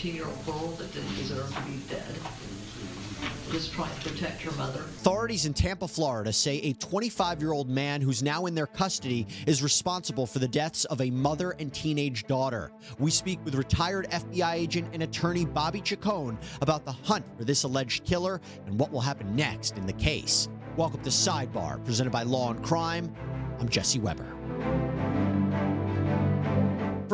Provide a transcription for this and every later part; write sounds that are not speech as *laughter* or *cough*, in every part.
13-year-old girl that didn't deserve to be dead just trying to protect her mother. Authorities in Tampa, Florida say a 25 year old man who's now in their custody is responsible for the deaths of a mother and teenage daughter. We speak with retired FBI agent and attorney Bobby Chacon about the hunt for this alleged killer and what will happen next in the case. Welcome to Sidebar, presented by Law and Crime. I'm Jesse Weber.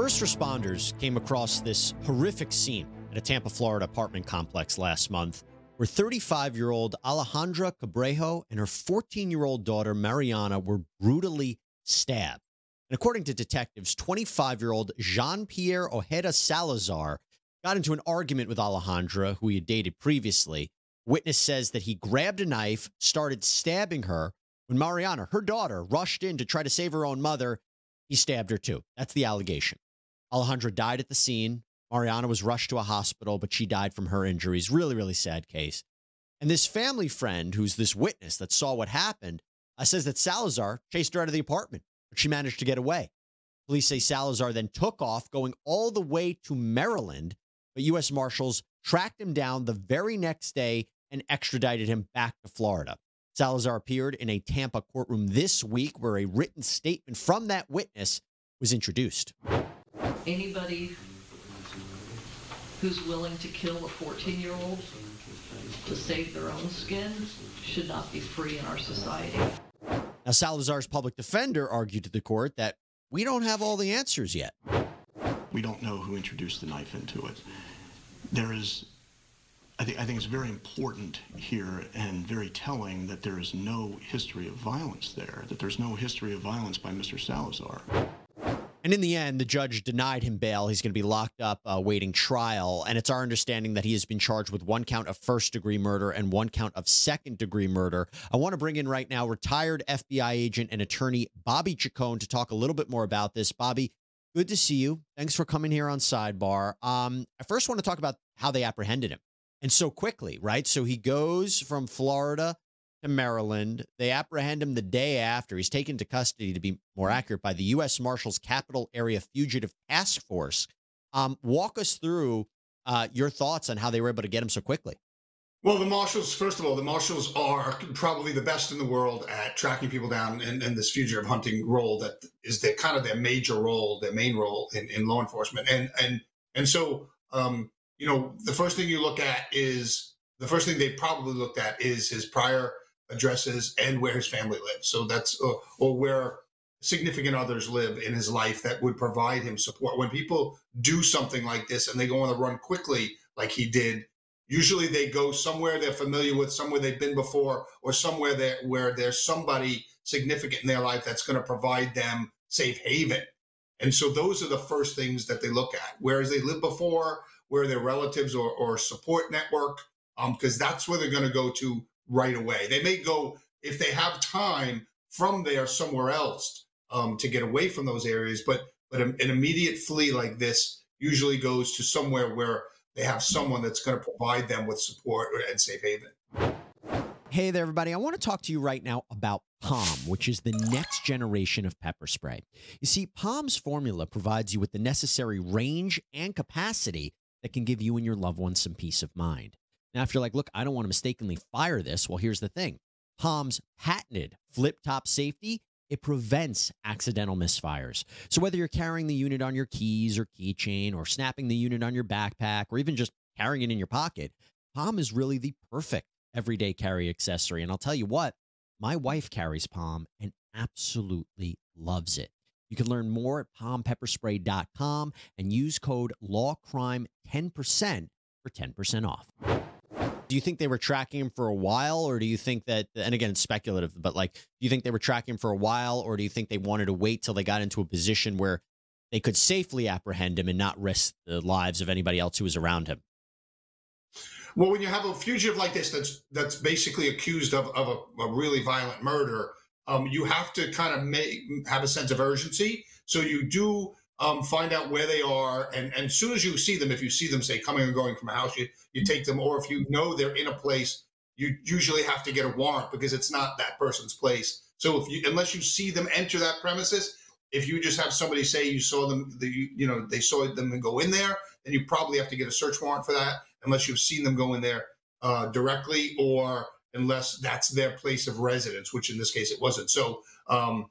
First responders came across this horrific scene at a Tampa, Florida apartment complex last month where 35 year old Alejandra Cabrejo and her 14 year old daughter Mariana were brutally stabbed. And according to detectives, 25 year old Jean Pierre Ojeda Salazar got into an argument with Alejandra, who he had dated previously. Witness says that he grabbed a knife, started stabbing her. When Mariana, her daughter, rushed in to try to save her own mother, he stabbed her too. That's the allegation. Alejandra died at the scene. Mariana was rushed to a hospital, but she died from her injuries. Really, really sad case. And this family friend, who's this witness that saw what happened, uh, says that Salazar chased her out of the apartment, but she managed to get away. Police say Salazar then took off, going all the way to Maryland, but U.S. Marshals tracked him down the very next day and extradited him back to Florida. Salazar appeared in a Tampa courtroom this week where a written statement from that witness was introduced. Anybody who's willing to kill a 14-year-old to save their own skin should not be free in our society. Now, Salazar's public defender argued to the court that we don't have all the answers yet. We don't know who introduced the knife into it. There is, I think, I think it's very important here and very telling that there is no history of violence there, that there's no history of violence by Mr. Salazar. And in the end, the judge denied him bail. He's going to be locked up uh, trial. And it's our understanding that he has been charged with one count of first degree murder and one count of second degree murder. I want to bring in right now retired FBI agent and attorney Bobby Chacon to talk a little bit more about this. Bobby, good to see you. Thanks for coming here on Sidebar. Um, I first want to talk about how they apprehended him and so quickly, right? So he goes from Florida to Maryland. They apprehend him the day after. He's taken to custody, to be more accurate, by the U.S. Marshals Capital Area Fugitive Task Force. Um, walk us through uh, your thoughts on how they were able to get him so quickly. Well, the marshals, first of all, the marshals are probably the best in the world at tracking people down in, in this fugitive hunting role that is their kind of their major role, their main role in, in law enforcement. And and and so um, you know, the first thing you look at is the first thing they probably looked at is his prior addresses and where his family lives. So that's uh, or where significant others live in his life that would provide him support. When people do something like this and they go on the run quickly, like he did, usually they go somewhere they're familiar with, somewhere they've been before, or somewhere that where there's somebody significant in their life that's going to provide them safe haven. And so those are the first things that they look at. Whereas they lived before, where their relatives or, or support network, because um, that's where they're going to go to right away. They may go if they have time from there somewhere else um, to get away from those areas, but but an, immediate flee like this usually goes to somewhere where they have someone that's going to provide them with support and safe haven. Hey there, everybody. I want to talk to you right now about POM, which is the next generation of pepper spray. You see, POM's formula provides you with the necessary range and capacity that can give you and your loved ones some peace of mind. Now, if you're like, look, I don't want to mistakenly fire this, well, here's the thing POM's patented flip top safety. It prevents accidental misfires. So, whether you're carrying the unit on your keys or keychain, or snapping the unit on your backpack, or even just carrying it in your pocket, POM is really the perfect everyday carry accessory. And I'll tell you what, my wife carries POM and absolutely loves it. You can learn more at pompepperspray.com and use code LAWCRIME10% for 10% off. Do you think they were tracking him for a while, or do you think that, and again, it's speculative, but like, do you think they were tracking him for a while, or do you think they wanted to wait till they got into a position where they could safely apprehend him and not risk the lives of anybody else who was around him. Well, when you have a fugitive like this that's that's basically accused of, of a, a really violent murder, um, you have to kind of make have a sense of urgency. So you do um, find out where they are, and, and as soon as you see them, if you see them, say coming and going from a house, you you take them, or if you know they're in a place, you usually have to get a warrant because it's not that person's place. So if you unless you see them enter that premises, if you just have somebody say you saw them, the, you, you know they saw them and go in there, then you probably have to get a search warrant for that unless you've seen them go in there uh, directly or unless that's their place of residence, which in this case it wasn't. So um,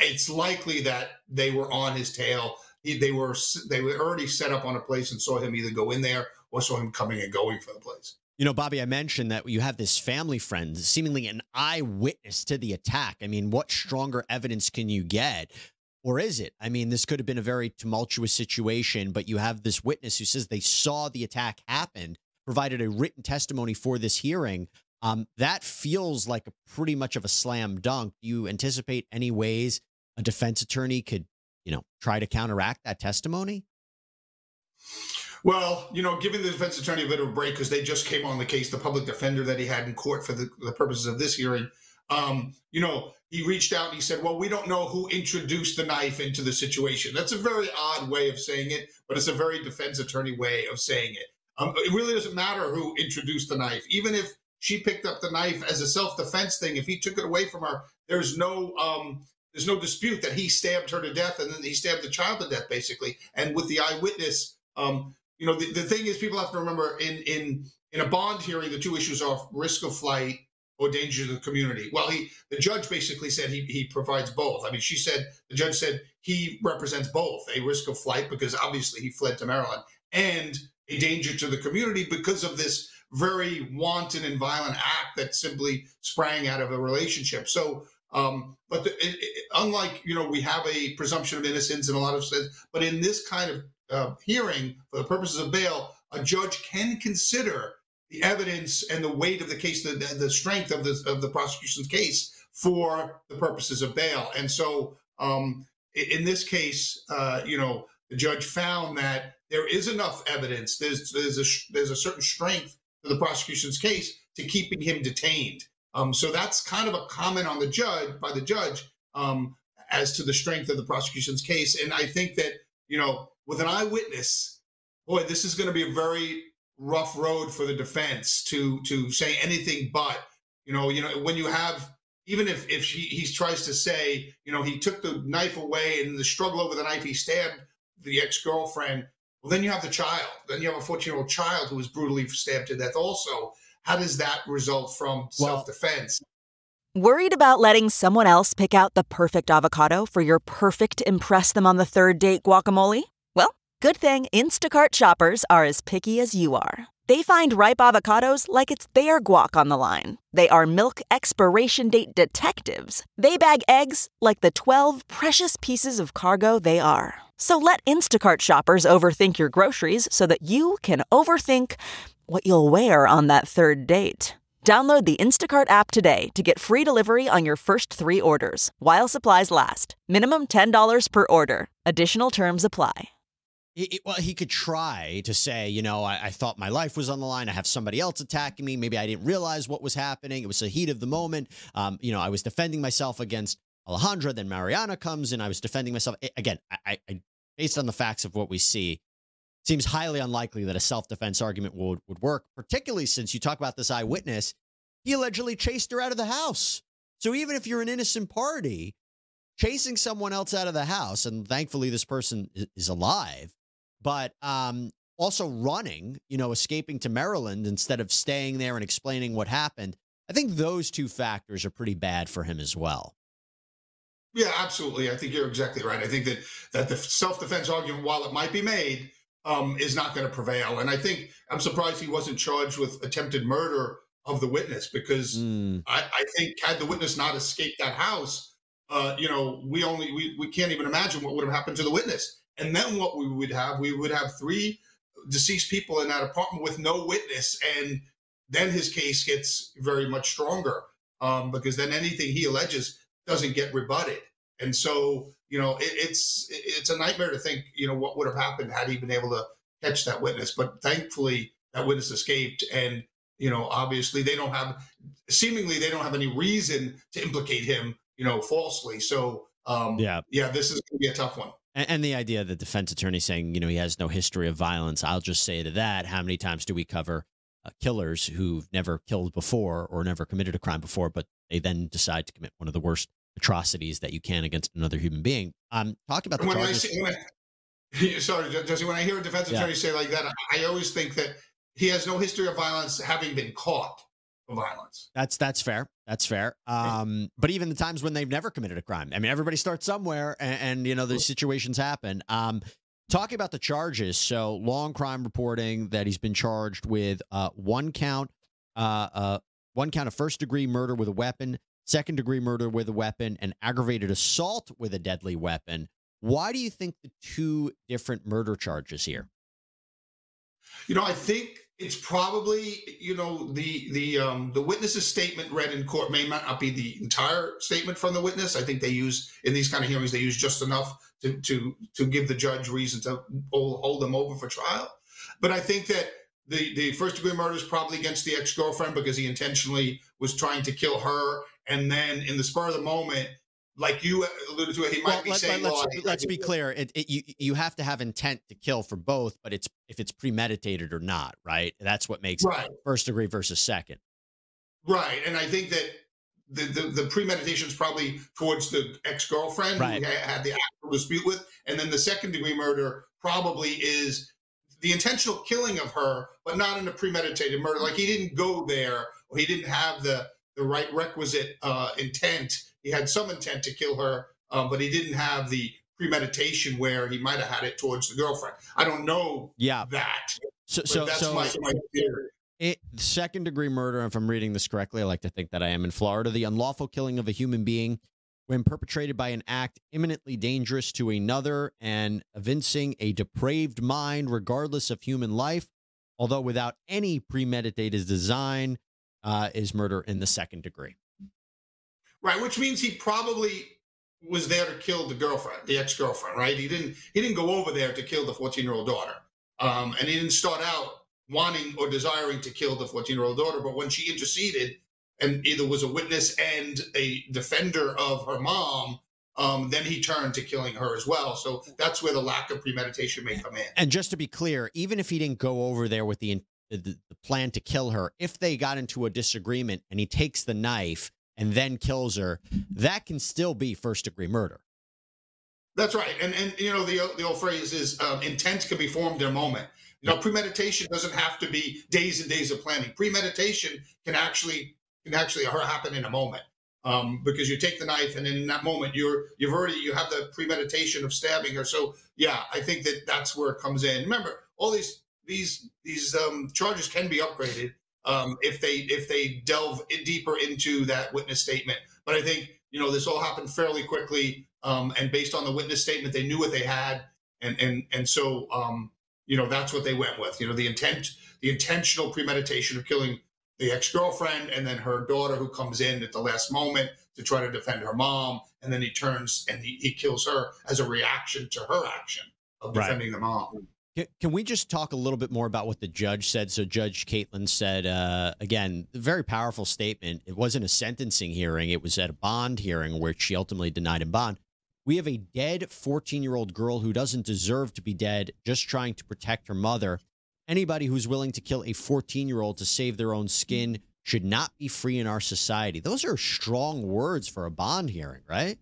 it's likely that they were on his tail. They were they were already set up on a place and saw him either go in there or saw him coming and going for the place. You know, Bobby, I mentioned that you have this family friend, seemingly an eyewitness to the attack. I mean, what stronger evidence can you get? Or is it? I mean, this could have been a very tumultuous situation, but you have this witness who says they saw the attack happen, provided a written testimony for this hearing. Um, that feels like a pretty much of a slam dunk. Do you anticipate any ways a defense attorney could, you know, try to counteract that testimony? Well, you know, giving the defense attorney a bit of a break because they just came on the case, the public defender that he had in court for the, the purposes of this hearing. Um, you know, he reached out and he said, Well, we don't know who introduced the knife into the situation. That's a very odd way of saying it, but it's a very defense attorney way of saying it. Um, it really doesn't matter who introduced the knife. Even if she picked up the knife as a self defense thing, if he took it away from her, there's no. Um, there's no dispute that he stabbed her to death and then he stabbed the child to death, basically. And with the eyewitness, um, you know, the, the thing is, people have to remember in in in a bond hearing, the two issues are risk of flight or danger to the community. Well, he the judge basically said he he provides both. I mean, she said the judge said he represents both a risk of flight because obviously he fled to Maryland and a danger to the community because of this very wanton and violent act that simply sprang out of a relationship. So um, but the, it, it, unlike you know, we have a presumption of innocence in a lot of sense, but in this kind of uh, hearing for the purposes of bail, a judge can consider the evidence and the weight of the case, the, the strength of the of the prosecution's case for the purposes of bail. And so, um, in this case, uh, you know, the judge found that there is enough evidence. There's there's a there's a certain strength to the prosecution's case to keeping him detained. Um, so that's kind of a comment on the judge by the judge um, as to the strength of the prosecution's case. And I think that you know, with an eyewitness, boy, this is going to be a very rough road for the defense to to say anything but. You know, you know when you have even if if he, he tries to say, you know, he took the knife away and the struggle over the knife, he stabbed the ex girlfriend. Well, then you have the child. Then you have a 14 year old child who was brutally stabbed to death. Also, how does that result from well, self defense? Worried about letting someone else pick out the perfect avocado for your perfect Impress Them on the Third Date guacamole? Well, good thing Instacart shoppers are as picky as you are. They find ripe avocados like it's their guac on the line. They are milk expiration date detectives. They bag eggs like the 12 precious pieces of cargo they are. So let Instacart shoppers overthink your groceries so that you can overthink what you'll wear on that third date. Download the Instacart app today to get free delivery on your first three orders while supplies last. Minimum $10 per order. Additional terms apply. It, it, well, he could try to say, you know, I, I, thought my life was on the line. I have somebody else attacking me. Maybe I didn't realize what was happening. It was the heat of the moment. Um, you know, I was defending myself against Alejandra. Then Mariana comes and I was defending myself. Again, I, I, based on the facts of what we see, seems highly unlikely that a self defense argument would, would work, particularly since you talk about this eyewitness. He allegedly chased her out of the house. So even if you're an innocent party, chasing someone else out of the house, and thankfully this person is alive, but um, also running, you know, escaping to Maryland instead of staying there and explaining what happened. I think those two factors are pretty bad for him as well. Yeah, absolutely. I think you're exactly right. I think that that the self defense argument, while it might be made, um, is not going to prevail. And I think I'm surprised he wasn't charged with attempted murder of the witness because mm. I, I, think had the witness not escaped that house, uh, you know, we only we, we can't even imagine what would have happened to the witness. And then what we would have, we would have three deceased people in that apartment with no witness, and then his case gets very much stronger um, because then anything he alleges doesn't get rebutted. And so, you know, it, it's it's a nightmare to think, you know, what would have happened had he been able to catch that witness. But thankfully, that witness escaped, and you know, obviously, they don't have, seemingly, they don't have any reason to implicate him, you know, falsely. So, um, Yeah. yeah, this is going to be a tough one. And, and the idea that defense attorney saying, you know, he has no history of violence. I'll just say to that, how many times do we cover uh, killers who've never killed before or never committed a crime before, but they then decide to commit one of the worst atrocities that you can against another human being? Um, talk about the when I charges. see, when I, *laughs* sorry, Jesse, when I hear a defense Yeah. attorney say like that, I always think that he has no history of violence, having been caught for violence. That's that's fair. That's fair. Um, but even the times when they've never committed a crime, I mean, everybody starts somewhere, and, and you know those situations happen. Um, talking about the charges, so Law&Crime reporting that he's been charged with uh, one count, uh, uh, one count of first degree murder with a weapon, second degree murder with a weapon, and aggravated assault with a deadly weapon. Why do you think the two different murder charges here? You know, I think it's probably you know the the um, the witness's statement read in court may not be the entire statement from the witness. I think they use in these kind of hearings they use just enough to to to give the judge reason to hold, them over for trial. But I think that the the first degree murder is probably against the ex girlfriend because he intentionally was trying to kill her, and then in the spur of the moment, like you alluded to, it, he might Well, be let, saying, "Well, let's be clear. It, it, you you have to have intent to kill for both, but it's if it's premeditated or not, right? That's what makes Right. first degree versus second. Right, and I think that the the, the premeditation is probably towards the ex girlfriend Right. who had the actual dispute with, and then the second degree murder probably is the intentional killing of her, but not in a premeditated murder. Like he didn't go there, or he didn't have the the right requisite uh, intent. He had some intent to kill her, um, but he didn't have the premeditation where he might have had it towards the girlfriend. I don't know Yeah. that. So so that's so my, my theory. it, second degree murder. If I'm reading this correctly, I like to think that I am in Florida. The unlawful killing of a human being when perpetrated by an act imminently dangerous to another and evincing a depraved mind, regardless of human life, although without any premeditated design, uh, is murder in the second degree. Right, which means he probably was there to kill the girlfriend, the ex-girlfriend, right? He didn't he didn't go over there to kill the 14-year-old daughter. Um, and he didn't start out wanting or desiring to kill the 14-year-old daughter, but when she interceded and either was a witness and a defender of her mom, um, then he turned to killing her as well. So that's where the lack of premeditation may come in. And just to be clear, even if he didn't go over there with the, the the plan to kill her, if they got into a disagreement and he takes the knife and then kills her, that can still be first degree murder. That's right, and and you know the the old phrase is um, intent can be formed in a moment. You know, premeditation doesn't have to be days and days of planning. Premeditation can actually can actually happen in a moment um, because you take the knife and in that moment you're you've already you have the premeditation of stabbing her. So yeah, I think that that's where it comes in. Remember, all these these these um, charges can be upgraded um, if they if they delve in deeper into that witness statement. But I think you know this all happened fairly quickly, um, and based on the witness statement, they knew what they had, and and and so um, you know that's what they went with. You know the intent, the intentional premeditation of killing the ex girlfriend, and then her daughter who comes in at the last moment to try to defend her mom, and then he turns and he, he kills her as a reaction to her action of Right. defending the mom. Can, we just talk a little bit more about what the judge said? So, Judge Caitlin said, uh, again, very powerful statement. It wasn't a sentencing hearing, it was at a bond hearing where she ultimately denied him bond. We have a dead 14 year old girl who doesn't deserve to be dead, just trying to protect her mother. Anybody who's willing to kill a 14 year old to save their own skin should not be free in our society. Those are strong words for a bond hearing, right?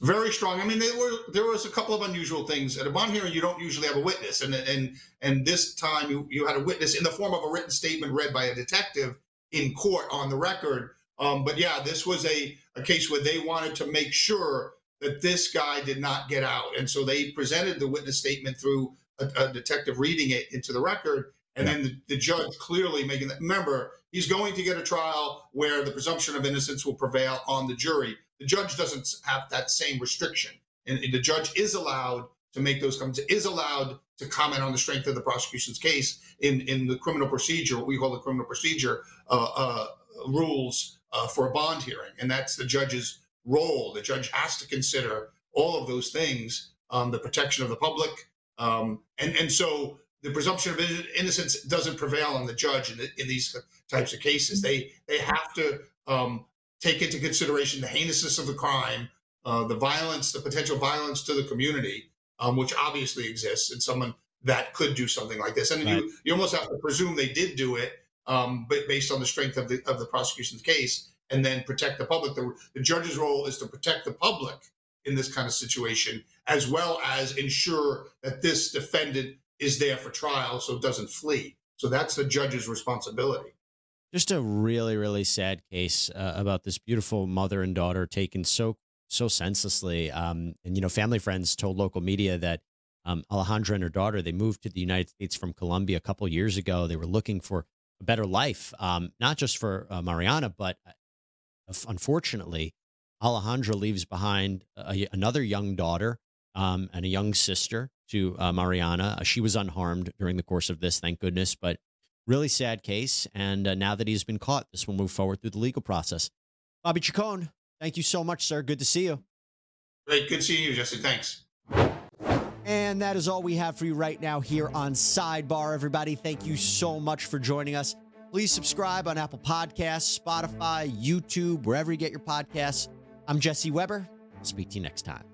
Very strong. I mean, there were there was a couple of unusual things at a bond hearing. You don't usually have a witness, and and and this time you, you had a witness in the form of a written statement read by a detective in court on the record. Um, but yeah, this was a a case where they wanted to make sure that this guy did not get out, and so they presented the witness statement through a, a detective reading it into the record, and then the, the judge clearly making that. Remember, he's going to get a trial where the presumption of innocence will prevail on the jury. The judge doesn't have that same restriction, and the judge is allowed to make those comments. Is allowed to comment on the strength of the prosecution's case in in the criminal procedure, what we call the criminal procedure uh, uh, rules uh, for a bond hearing, and that's the judge's role. The judge has to consider all of those things, um, the protection of the public, um, and and so the presumption of innocence doesn't prevail on the judge in, the, in these types of cases. They they have to um, take into consideration the heinousness of the crime, uh, the violence, the potential violence to the community, um, which obviously exists in someone that could do something like this. And right. you you almost have to presume they did do it, um, but based on the strength of the of the prosecution's case, and then protect the public. The, the judge's role is to protect the public in this kind of situation, as well as ensure that this defendant is there for trial, so it doesn't flee. So that's the judge's responsibility. Just a really, really sad case uh, about this beautiful mother and daughter taken so so senselessly. Um, and you know, family friends told local media that um, Alejandra and her daughter they moved to the United States from Colombia a couple years ago. They were looking for a better life, um, not just for uh, Mariana, but uh, unfortunately, Alejandra leaves behind a, another young daughter um, and a young sister to uh, Mariana. Uh, she was unharmed during the course of this, thank goodness. But really sad case. And uh, now that he's been caught, this will move forward through the legal process. Bobby Chacon, thank you so much, sir. Good to see you. Great. Good seeing you, Jesse. Thanks. And that is all we have for you right now here on Sidebar. Everybody, thank you so much for joining us. Please subscribe on Apple Podcasts, Spotify, YouTube, wherever you get your podcasts. I'm Jesse Weber. I'll speak to you next time.